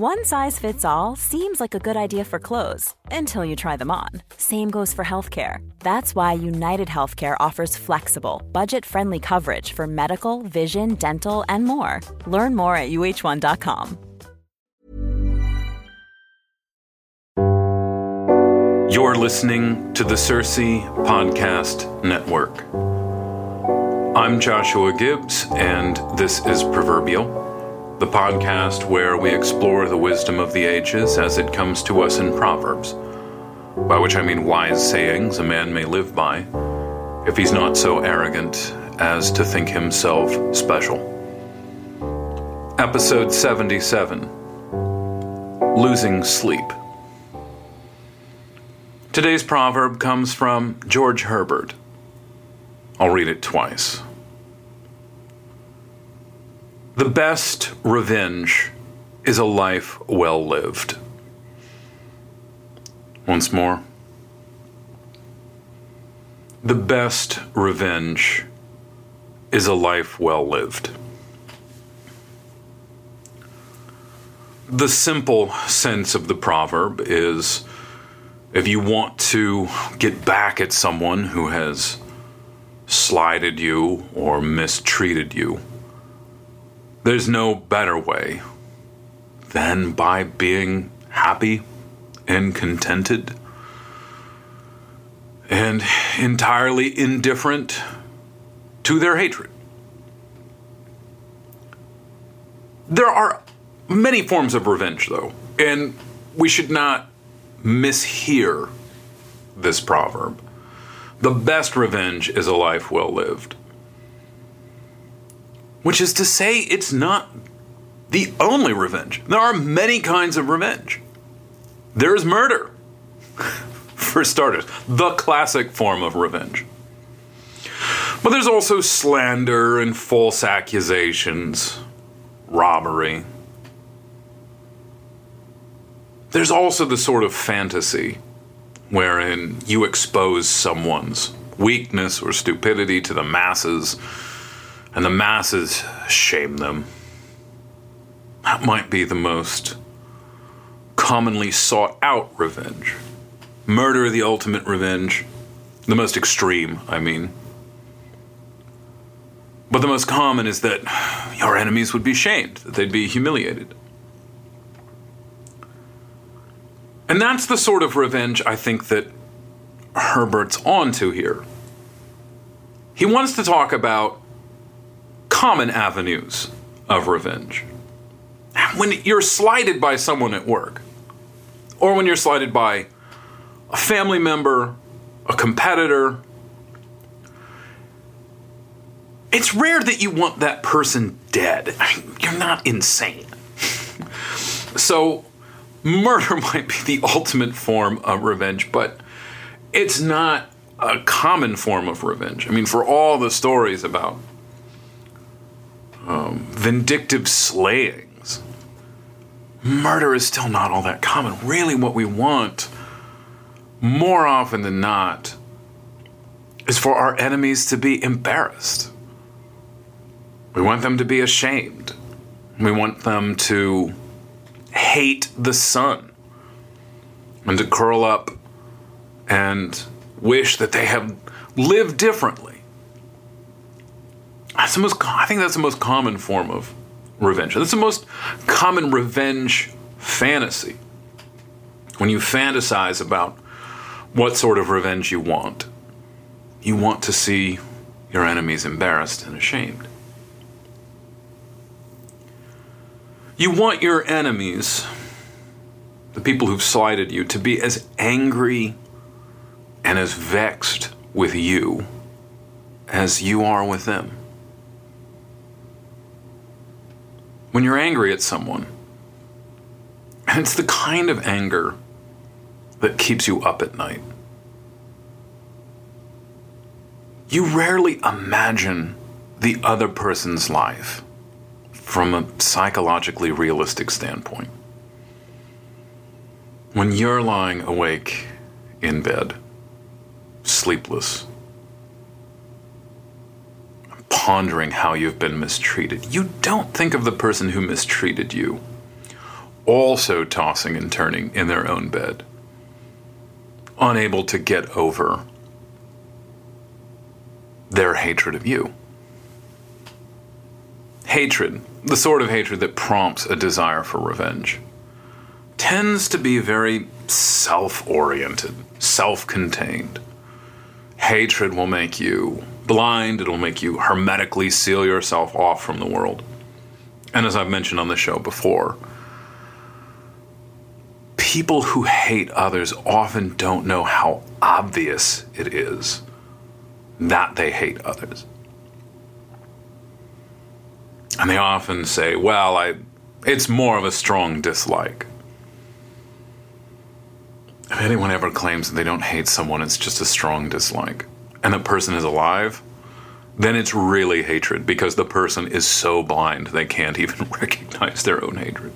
One size fits all seems like a good idea for clothes until you try them on. Same goes for healthcare. That's why United Healthcare offers flexible, budget friendly coverage for medical, vision, dental, and more. Learn more at uh1.com. You're listening to the Circe Podcast Network. I'm Joshua Gibbs, and this is Proverbial the podcast where we explore the wisdom of the ages as it comes to us in Proverbs, by which I mean wise sayings a man may live by, if he's not so arrogant as to think himself special. Episode 77 Losing Sleep. Today's proverb comes from George Herbert. I'll read it twice. The best revenge is a life well lived. Once more. The best revenge is a life well lived. The simple sense of the proverb is if you want to get back at someone who has slighted you or mistreated you, there's no better way than by being happy and contented and entirely indifferent to their hatred. There are many forms of revenge, though, and we should not mishear this proverb. The best revenge is a life well lived which is to say, it's not the only revenge. There are many kinds of revenge. There is murder, for starters, the classic form of revenge. But there's also slander and false accusations, robbery. There's also the sort of fantasy wherein you expose someone's weakness or stupidity to the masses and the masses shame them. That might be the most commonly sought out revenge. Murder, the ultimate revenge. The most extreme, I mean. But the most common is that your enemies would be shamed, that they'd be humiliated. And that's the sort of revenge I think that Herbert's onto here. He wants to talk about common avenues of revenge. When you're slighted by someone at work, or when you're slighted by a family member, a competitor, it's rare that you want that person dead. You're not insane. so, murder might be the ultimate form of revenge, but it's not a common form of revenge. I mean, for all the stories about um, vindictive slayings. Murder is still not all that common. Really, what we want, more often than not, is for our enemies to be embarrassed. We want them to be ashamed. We want them to hate the sun and to curl up and wish that they had lived differently. That's the most. I think that's the most common form of revenge. That's the most common revenge fantasy. When you fantasize about what sort of revenge you want, you want to see your enemies embarrassed and ashamed. You want your enemies, the people who've slighted you, to be as angry and as vexed with you as you are with them. When you're angry at someone, and it's the kind of anger that keeps you up at night. You rarely imagine the other person's life from a psychologically realistic standpoint. When you're lying awake in bed, sleepless, pondering how you've been mistreated, you don't think of the person who mistreated you also tossing and turning in their own bed, unable to get over their hatred of you. Hatred, the sort of hatred that prompts a desire for revenge, tends to be very self oriented, self contained. Hatred will make you blind, it'll make you hermetically seal yourself off from the world. And as I've mentioned on the show before, people who hate others often don't know how obvious it is that they hate others. And they often say, well, I, it's more of a strong dislike. If anyone ever claims that they don't hate someone, it's just a strong dislike, and the person is alive, then it's really hatred because the person is so blind they can't even recognize their own hatred.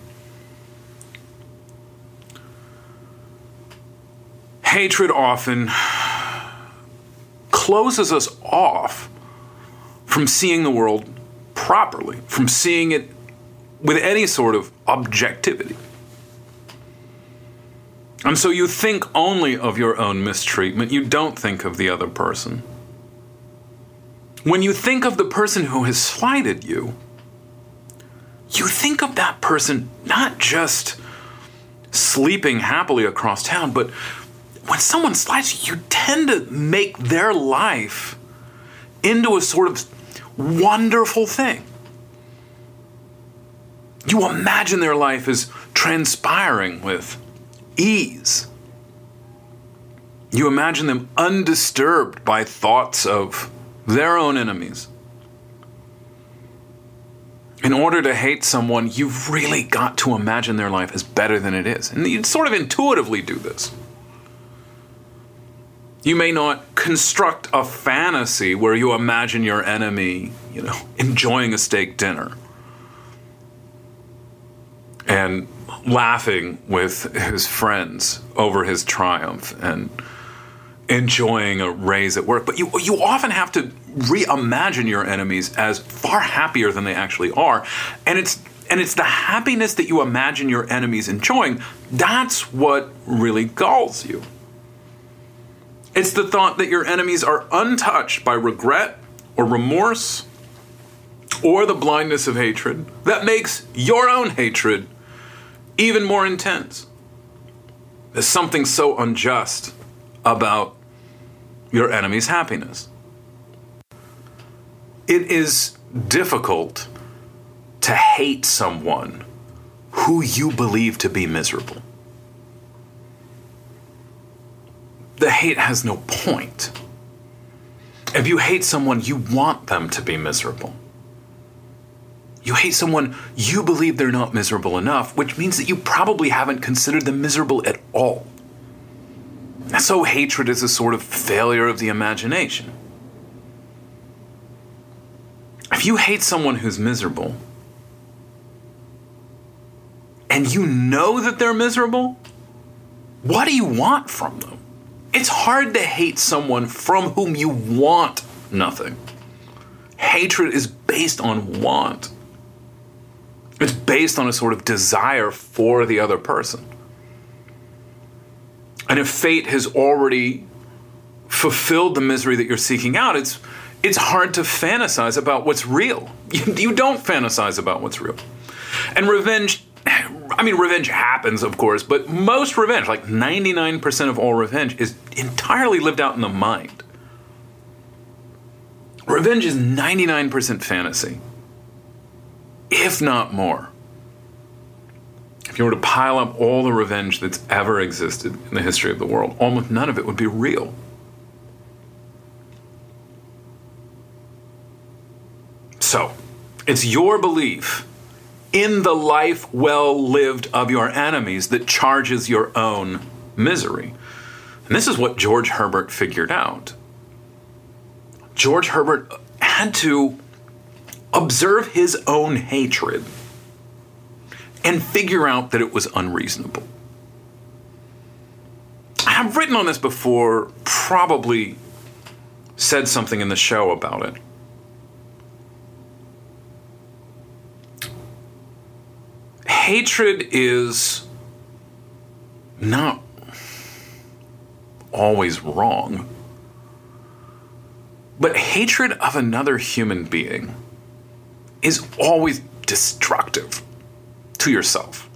Hatred often closes us off from seeing the world properly, from seeing it with any sort of objectivity. And so you think only of your own mistreatment, you don't think of the other person. When you think of the person who has slighted you, you think of that person not just sleeping happily across town, but when someone slights you, you tend to make their life into a sort of wonderful thing. You imagine their life as transpiring with ease. You imagine them undisturbed by thoughts of their own enemies. In order to hate someone, you've really got to imagine their life as better than it is. And you sort of intuitively do this. You may not construct a fantasy where you imagine your enemy, you know, enjoying a steak dinner and laughing with his friends over his triumph and enjoying a raise at work. But you you often have to reimagine your enemies as far happier than they actually are. And it's and it's the happiness that you imagine your enemies enjoying, that's what really galls you. It's the thought that your enemies are untouched by regret or remorse or the blindness of hatred that makes your own hatred even more intense. There's something so unjust about your enemy's happiness. It is difficult to hate someone who you believe to be miserable. the hate has no point. If you hate someone, you want them to be miserable. You hate someone, you believe they're not miserable enough, which means that you probably haven't considered them miserable at all. And so hatred is a sort of failure of the imagination. If you hate someone who's miserable, and you know that they're miserable, what do you want from them? It's hard to hate someone from whom you want nothing. Hatred is based on want. It's based on a sort of desire for the other person. And if fate has already fulfilled the misery that you're seeking out, it's it's hard to fantasize about what's real. You, you don't fantasize about what's real. And revenge, I mean, revenge happens, of course, but most revenge, like 99% of all revenge, is entirely lived out in the mind. Revenge is 99% fantasy, if not more. If you were to pile up all the revenge that's ever existed in the history of the world, almost none of it would be real. So, it's your belief in the life well lived of your enemies that charges your own misery. And this is what George Herbert figured out. George Herbert had to observe his own hatred and figure out that it was unreasonable. I've written on this before, probably said something in the show about it. Hatred is not always wrong. But hatred of another human being is always destructive to yourself.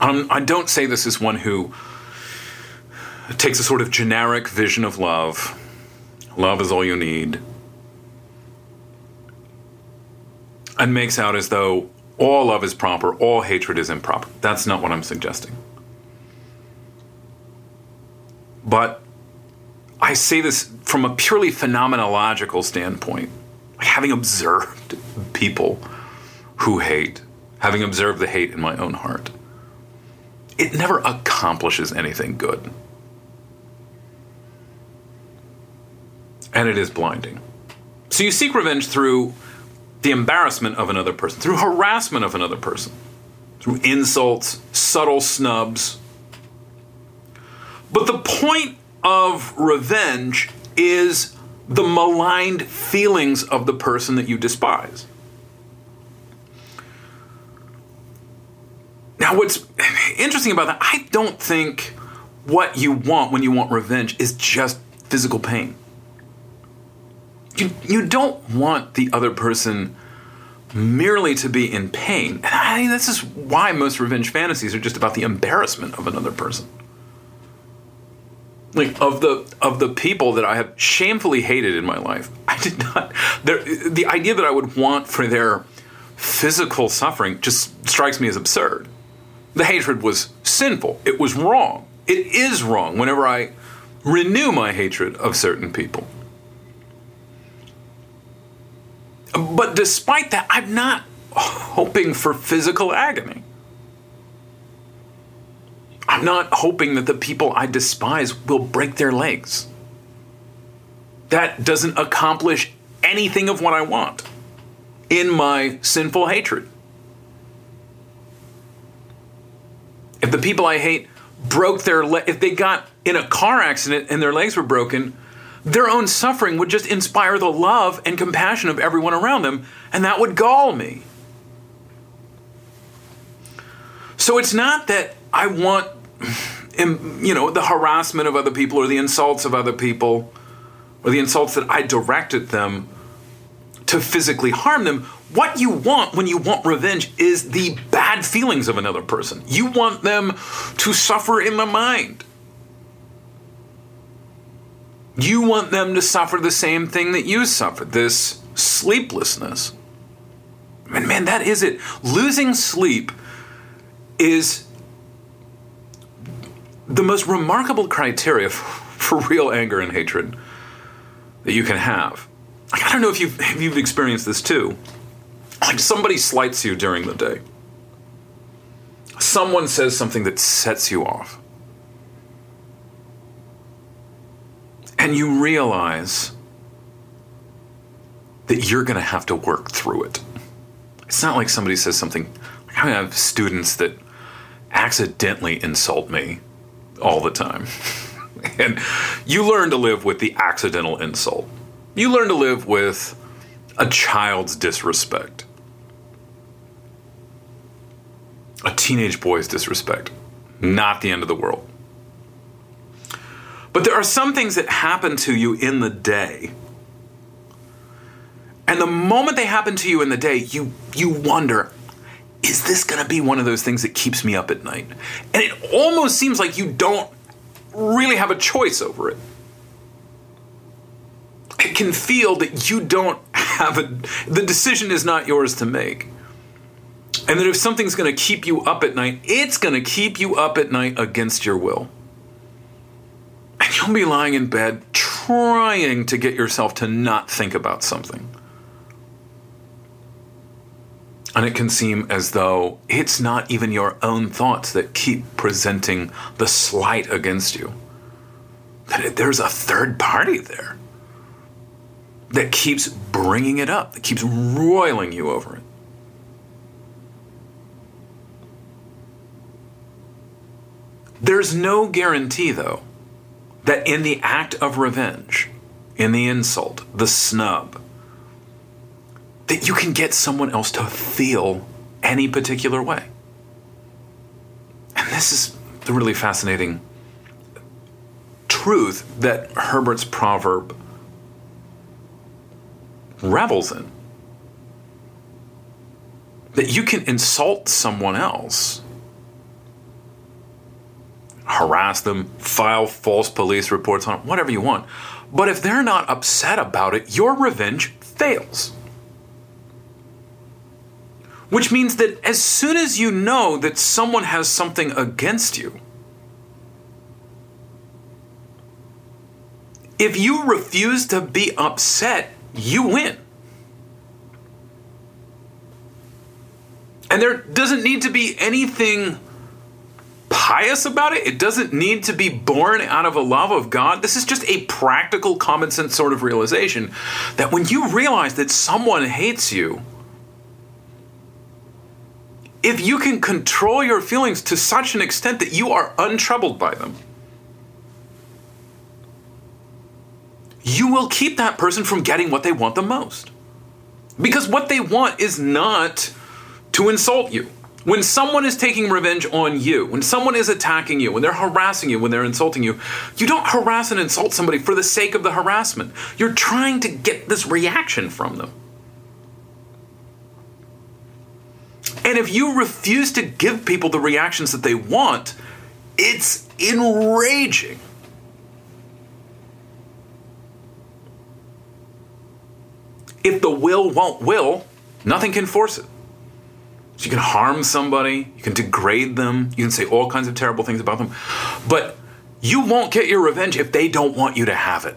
Um, I don't say this as one who takes a sort of generic vision of love. Love is all you need. And makes out as though all love is proper, all hatred is improper. That's not what I'm suggesting. But I say this from a purely phenomenological standpoint, having observed people who hate, having observed the hate in my own heart. It never accomplishes anything good. And it is blinding. So you seek revenge through the embarrassment of another person, through harassment of another person, through insults, subtle snubs. But the point of revenge is the maligned feelings of the person that you despise. Now, what's interesting about that, I don't think what you want when you want revenge is just physical pain. You, you don't want the other person merely to be in pain. And I mean, this is why most revenge fantasies are just about the embarrassment of another person like of the of the people that I have shamefully hated in my life, I did not. The idea that I would want for their physical suffering just strikes me as absurd. The hatred was sinful. It was wrong. It is wrong whenever I renew my hatred of certain people. But despite that, I'm not hoping for physical agony. I'm not hoping that the people I despise will break their legs. That doesn't accomplish anything of what I want in my sinful hatred. If the people I hate broke their le- if they got in a car accident and their legs were broken, their own suffering would just inspire the love and compassion of everyone around them, and that would gall me. So it's not that I want you know, the harassment of other people or the insults of other people or the insults that I direct at them to physically harm them. What you want when you want revenge is the bad feelings of another person. You want them to suffer in the mind. You want them to suffer the same thing that you suffered this sleeplessness. And man, that is it. Losing sleep is the most remarkable criteria for real anger and hatred that you can have. I don't know if you've, if you've experienced this too. Like somebody slights you during the day. Someone says something that sets you off. And you realize that you're going to have to work through it. It's not like somebody says something. I have students that accidentally insult me all the time. and you learn to live with the accidental insult. You learn to live with a child's disrespect, a teenage boy's disrespect. Not the end of the world. But there are some things that happen to you in the day And the moment they happen to you in the day, you you wonder, is this going to be one of those things that keeps me up at night? And it almost seems like you don't really have a choice over it. It can feel that you don't have a the decision is not yours to make. And that if something's going to keep you up at night, it's going to keep you up at night against your will. And you'll be lying in bed trying to get yourself to not think about something. And it can seem as though it's not even your own thoughts that keep presenting the slight against you. That there's a third party there that keeps bringing it up, that keeps roiling you over it. There's no guarantee, though, that in the act of revenge, in the insult, the snub, that you can get someone else to feel any particular way. And this is the really fascinating truth that Herbert's proverb revels in. That you can insult someone else harass them, file false police reports on them, whatever you want. But if they're not upset about it, your revenge fails. Which means that as soon as you know that someone has something against you, if you refuse to be upset, you win. And there doesn't need to be anything pious about it. It doesn't need to be born out of a love of God. This is just a practical, common sense sort of realization that when you realize that someone hates you, if you can control your feelings to such an extent that you are untroubled by them, you will keep that person from getting what they want the most. Because what they want is not to insult you. When someone is taking revenge on you, when someone is attacking you, when they're harassing you, when they're insulting you, you don't harass and insult somebody for the sake of the harassment. You're trying to get this reaction from them. And if you refuse to give people the reactions that they want, it's enraging. If the will won't will, nothing can force it. So you can harm somebody, you can degrade them, you can say all kinds of terrible things about them, but you won't get your revenge if they don't want you to have it.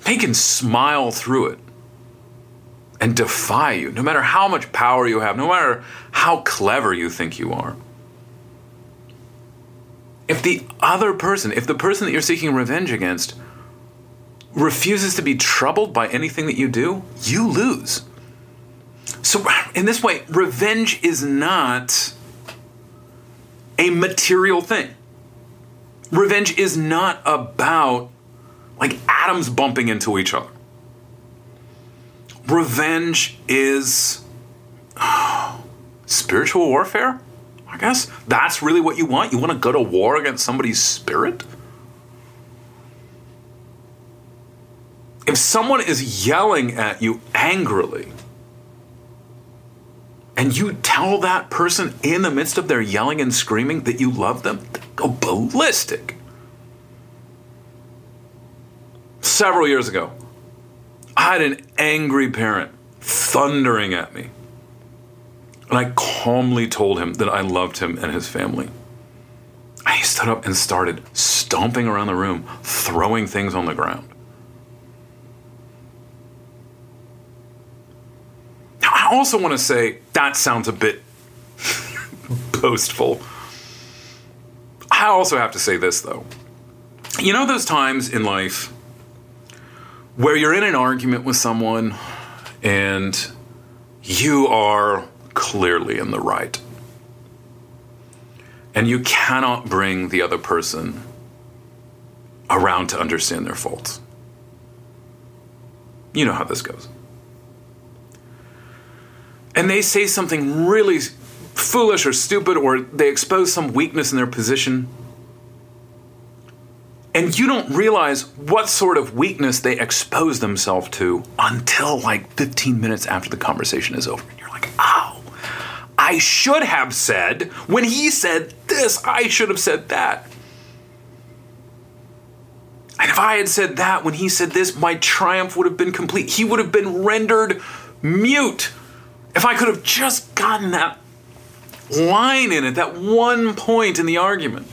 They can smile through it and defy you, no matter how much power you have, no matter how clever you think you are. If the other person, if the person that you're seeking revenge against refuses to be troubled by anything that you do, you lose. So, in this way, revenge is not a material thing. Revenge is not about like atoms bumping into each other. Revenge is oh, spiritual warfare, I guess. That's really what you want. You want to go to war against somebody's spirit? If someone is yelling at you angrily, and you tell that person in the midst of their yelling and screaming that you love them, go ballistic. Several years ago, I had an angry parent thundering at me. And I calmly told him that I loved him and his family. I stood up and started stomping around the room, throwing things on the ground. I also want to say that sounds a bit boastful. I also have to say this, though. You know, those times in life where you're in an argument with someone and you are clearly in the right, and you cannot bring the other person around to understand their faults. You know how this goes. And they say something really foolish or stupid or they expose some weakness in their position, And you don't realize what sort of weakness they expose themselves to until like 15 minutes after the conversation is over. And you're like, oh, I should have said, when he said this, I should have said that. And if I had said that when he said this, my triumph would have been complete. He would have been rendered mute. If I could have just gotten that line in at that one point in the argument,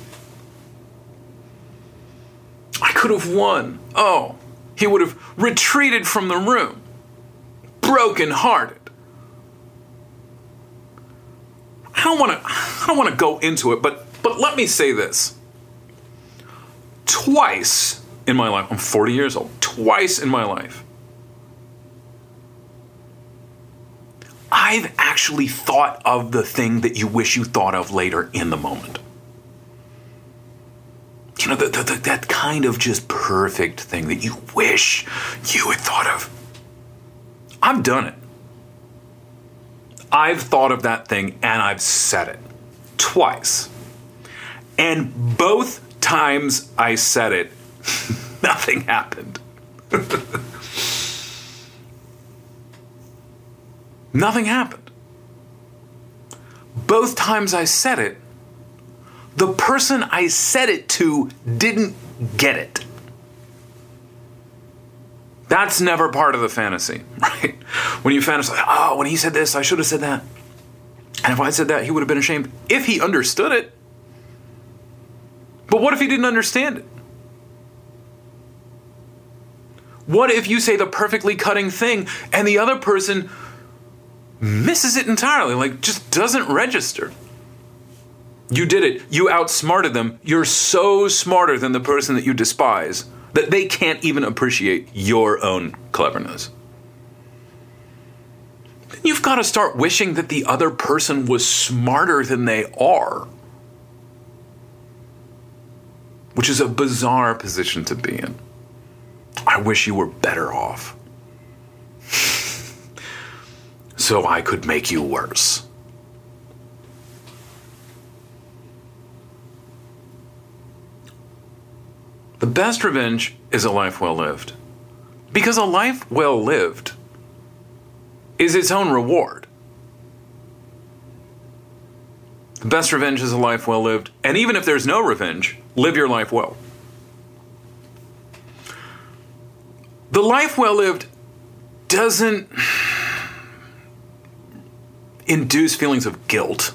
I could have won. Oh, he would have retreated from the room, broken hearted. I don't want to. I don't want to go into it, but but let me say this. Twice in my life, I'm 40 years old. Twice in my life, I've actually thought of the thing that you wish you thought of later in the moment. You know, the, the, the, that kind of just perfect thing that you wish you had thought of. I've done it. I've thought of that thing and I've said it twice. And both times I said it, nothing happened. Nothing happened. Both times I said it, the person I said it to didn't get it. That's never part of the fantasy, right? When you fantasize, oh, when he said this, I should have said that. And if I said that, he would have been ashamed if he understood it. But what if he didn't understand it? What if you say the perfectly cutting thing and the other person misses it entirely, like just doesn't register. You did it. You outsmarted them. You're so smarter than the person that you despise that they can't even appreciate your own cleverness. You've got to start wishing that the other person was smarter than they are, which is a bizarre position to be in. I wish you were better off so I could make you worse. Best revenge is a life well lived. Because a life well lived is its own reward. The best revenge is a life well lived. And even if there's no revenge, live your life well. The life well lived doesn't induce feelings of guilt,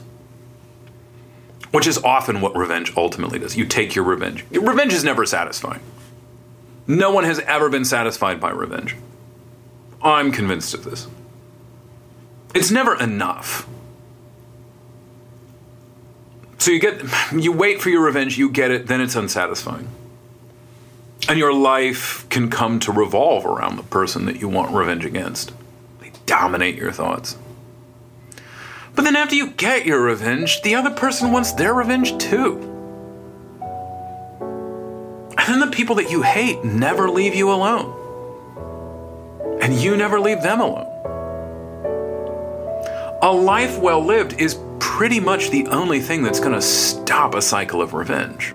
which is often what revenge ultimately does. You take your revenge. Revenge is never satisfying. No one has ever been satisfied by revenge. I'm convinced of this. It's never enough. So you get you wait for your revenge, you get it, then it's unsatisfying. And your life can come to revolve around the person that you want revenge against. They dominate your thoughts. But then after you get your revenge, the other person wants their revenge too. And then the people that you hate never leave you alone. And you never leave them alone. A life well lived is pretty much the only thing that's going to stop a cycle of revenge.